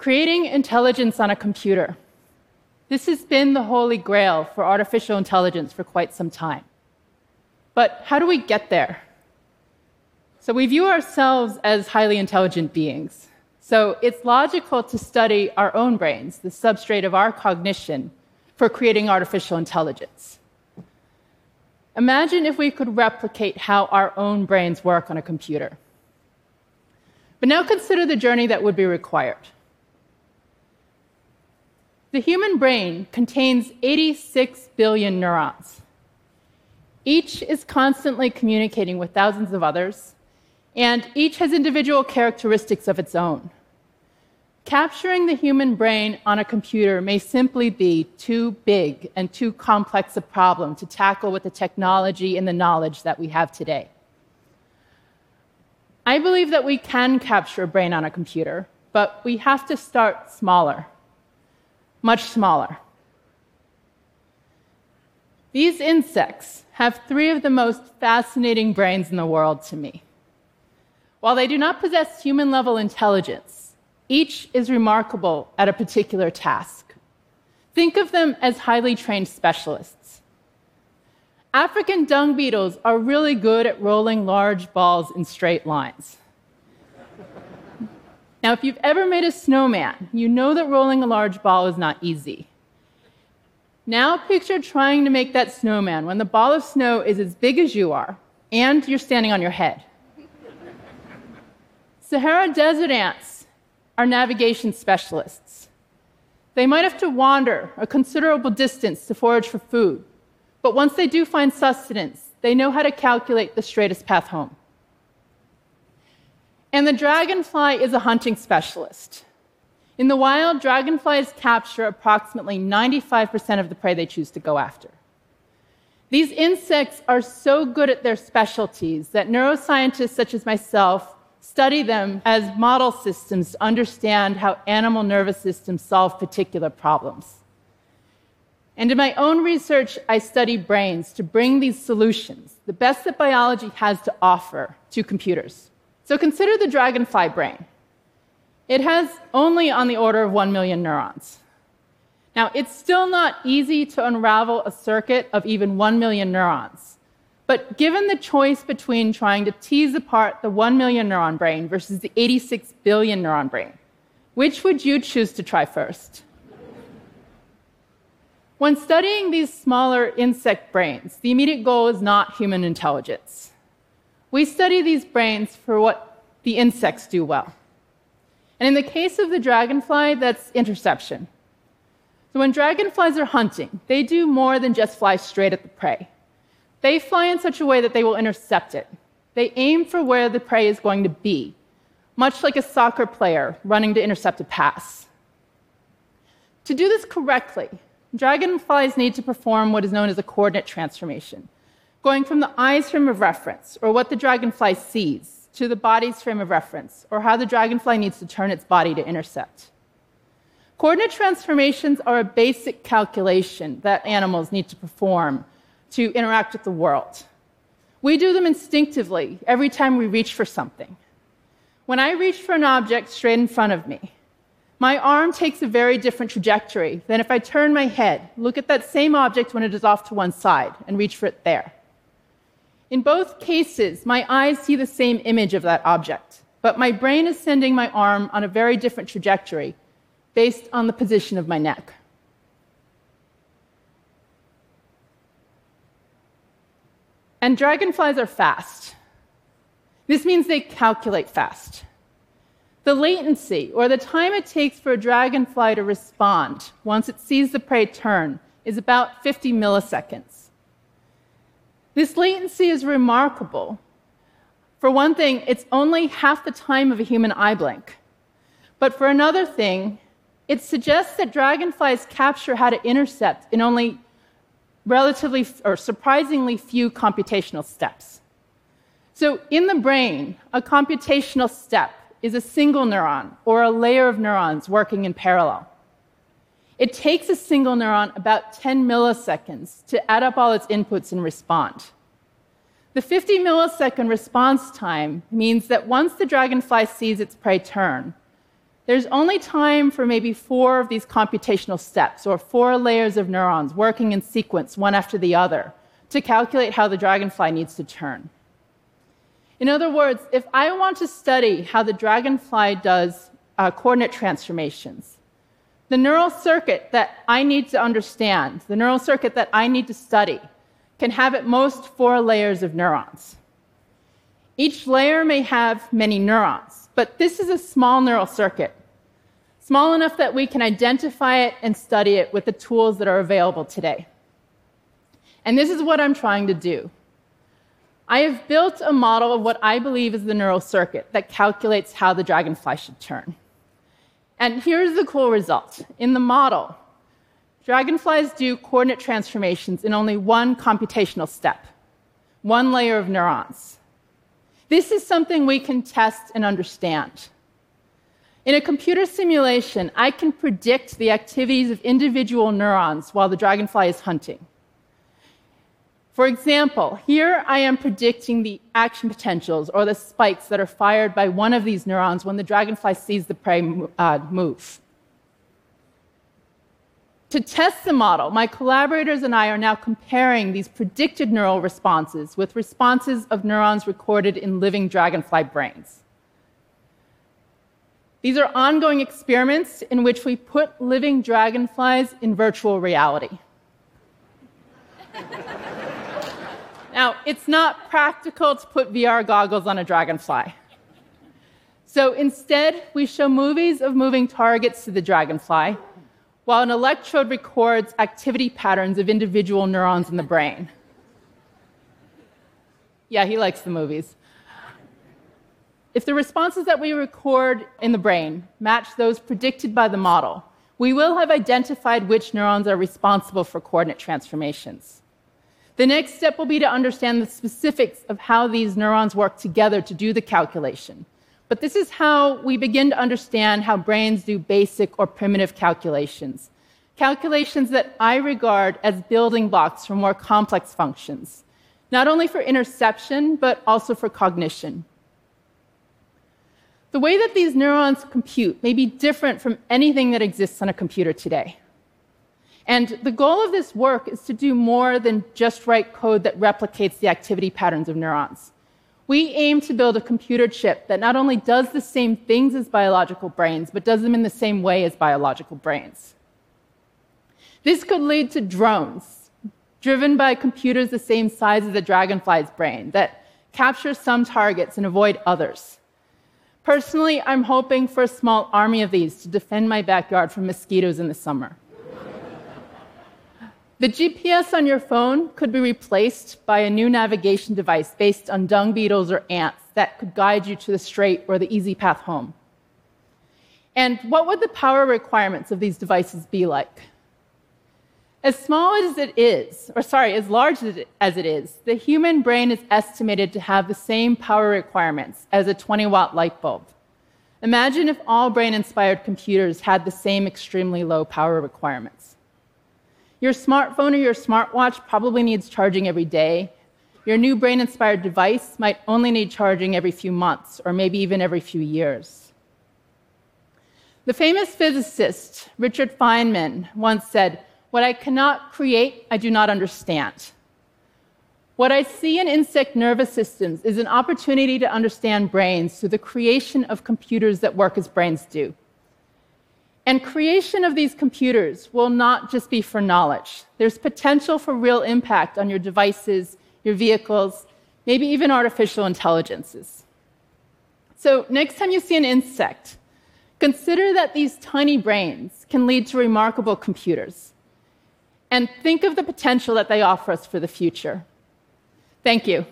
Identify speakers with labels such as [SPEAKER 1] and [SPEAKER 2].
[SPEAKER 1] Creating intelligence on a computer. This has been the holy grail for artificial intelligence for quite some time. But how do we get there? So, we view ourselves as highly intelligent beings. So, it's logical to study our own brains, the substrate of our cognition, for creating artificial intelligence. Imagine if we could replicate how our own brains work on a computer. But now consider the journey that would be required. The human brain contains 86 billion neurons. Each is constantly communicating with thousands of others, and each has individual characteristics of its own. Capturing the human brain on a computer may simply be too big and too complex a problem to tackle with the technology and the knowledge that we have today. I believe that we can capture a brain on a computer, but we have to start smaller, much smaller. These insects have three of the most fascinating brains in the world to me. While they do not possess human level intelligence, each is remarkable at a particular task. Think of them as highly trained specialists. African dung beetles are really good at rolling large balls in straight lines. Now, if you've ever made a snowman, you know that rolling a large ball is not easy. Now, picture trying to make that snowman when the ball of snow is as big as you are and you're standing on your head. Sahara desert ants are navigation specialists. They might have to wander a considerable distance to forage for food, but once they do find sustenance, they know how to calculate the straightest path home. And the dragonfly is a hunting specialist. In the wild, dragonflies capture approximately 95% of the prey they choose to go after. These insects are so good at their specialties that neuroscientists such as myself study them as model systems to understand how animal nervous systems solve particular problems. And in my own research, I study brains to bring these solutions, the best that biology has to offer, to computers. So consider the dragonfly brain. It has only on the order of 1 million neurons. Now, it's still not easy to unravel a circuit of even 1 million neurons. But given the choice between trying to tease apart the 1 million neuron brain versus the 86 billion neuron brain, which would you choose to try first? When studying these smaller insect brains, the immediate goal is not human intelligence. We study these brains for what the insects do well. And in the case of the dragonfly, that's interception. So when dragonflies are hunting, they do more than just fly straight at the prey. They fly in such a way that they will intercept it. They aim for where the prey is going to be, much like a soccer player running to intercept a pass. To do this correctly, dragonflies need to perform what is known as a coordinate transformation, going from the eye's frame of reference, or what the dragonfly sees, to the body's frame of reference, or how the dragonfly needs to turn its body to intercept. Coordinate transformations are a basic calculation that animals need to perform to interact with the world. We do them instinctively every time we reach for something. When I reach for an object straight in front of me, my arm takes a very different trajectory than if I turn my head, look at that same object when it is off to one side, and reach for it there. In both cases, my eyes see the same image of that object, but my brain is sending my arm on a very different trajectory based on the position of my neck. And dragonflies are fast. This means they calculate fast. The latency, or the time it takes for a dragonfly to respond once it sees the prey turn, is about 50 milliseconds. This latency is remarkable. For one thing, it's only half the time of a human eye blink. But for another thing, it suggests that dragonflies capture how to intercept in only relatively or surprisingly few computational steps. So, in the brain, a computational step is a single neuron or a layer of neurons working in parallel. It takes a single neuron about 10 milliseconds to add up all its inputs and respond. The 50 millisecond response time means that once the dragonfly sees its prey turn, there's only time for maybe four of these computational steps, or four layers of neurons working in sequence, one after the other, to calculate how the dragonfly needs to turn. In other words, if I want to study how the dragonfly does uh, coordinate transformations, the neural circuit that I need to understand, the neural circuit that I need to study, can have at most four layers of neurons. Each layer may have many neurons, but this is a small neural circuit, small enough that we can identify it and study it with the tools that are available today. And this is what I'm trying to do. I have built a model of what I believe is the neural circuit that calculates how the dragonfly should turn. And here's the cool result. In the model, dragonflies do coordinate transformations in only one computational step, one layer of neurons. This is something we can test and understand. In a computer simulation, I can predict the activities of individual neurons while the dragonfly is hunting. For example, here I am predicting the action potentials or the spikes that are fired by one of these neurons when the dragonfly sees the prey uh, move. To test the model, my collaborators and I are now comparing these predicted neural responses with responses of neurons recorded in living dragonfly brains. These are ongoing experiments in which we put living dragonflies in virtual reality. Now, it's not practical to put VR goggles on a dragonfly. So instead, we show movies of moving targets to the dragonfly, while an electrode records activity patterns of individual neurons in the brain. Yeah, he likes the movies. If the responses that we record in the brain match those predicted by the model, we will have identified which neurons are responsible for coordinate transformations. The next step will be to understand the specifics of how these neurons work together to do the calculation. But this is how we begin to understand how brains do basic or primitive calculations. Calculations that I regard as building blocks for more complex functions, not only for interception, but also for cognition. The way that these neurons compute may be different from anything that exists on a computer today. And the goal of this work is to do more than just write code that replicates the activity patterns of neurons. We aim to build a computer chip that not only does the same things as biological brains, but does them in the same way as biological brains. This could lead to drones, driven by computers the same size as a dragonfly's brain, that capture some targets and avoid others. Personally, I'm hoping for a small army of these to defend my backyard from mosquitoes in the summer. The GPS on your phone could be replaced by a new navigation device based on dung beetles or ants that could guide you to the straight or the easy path home. And what would the power requirements of these devices be like? As small as it is, or sorry, as large as it is, the human brain is estimated to have the same power requirements as a 20 watt light bulb. Imagine if all brain inspired computers had the same extremely low power requirements. Your smartphone or your smartwatch probably needs charging every day. Your new brain inspired device might only need charging every few months or maybe even every few years. The famous physicist Richard Feynman once said, What I cannot create, I do not understand. What I see in insect nervous systems is an opportunity to understand brains through the creation of computers that work as brains do. And creation of these computers will not just be for knowledge. There's potential for real impact on your devices, your vehicles, maybe even artificial intelligences. So, next time you see an insect, consider that these tiny brains can lead to remarkable computers. And think of the potential that they offer us for the future. Thank you.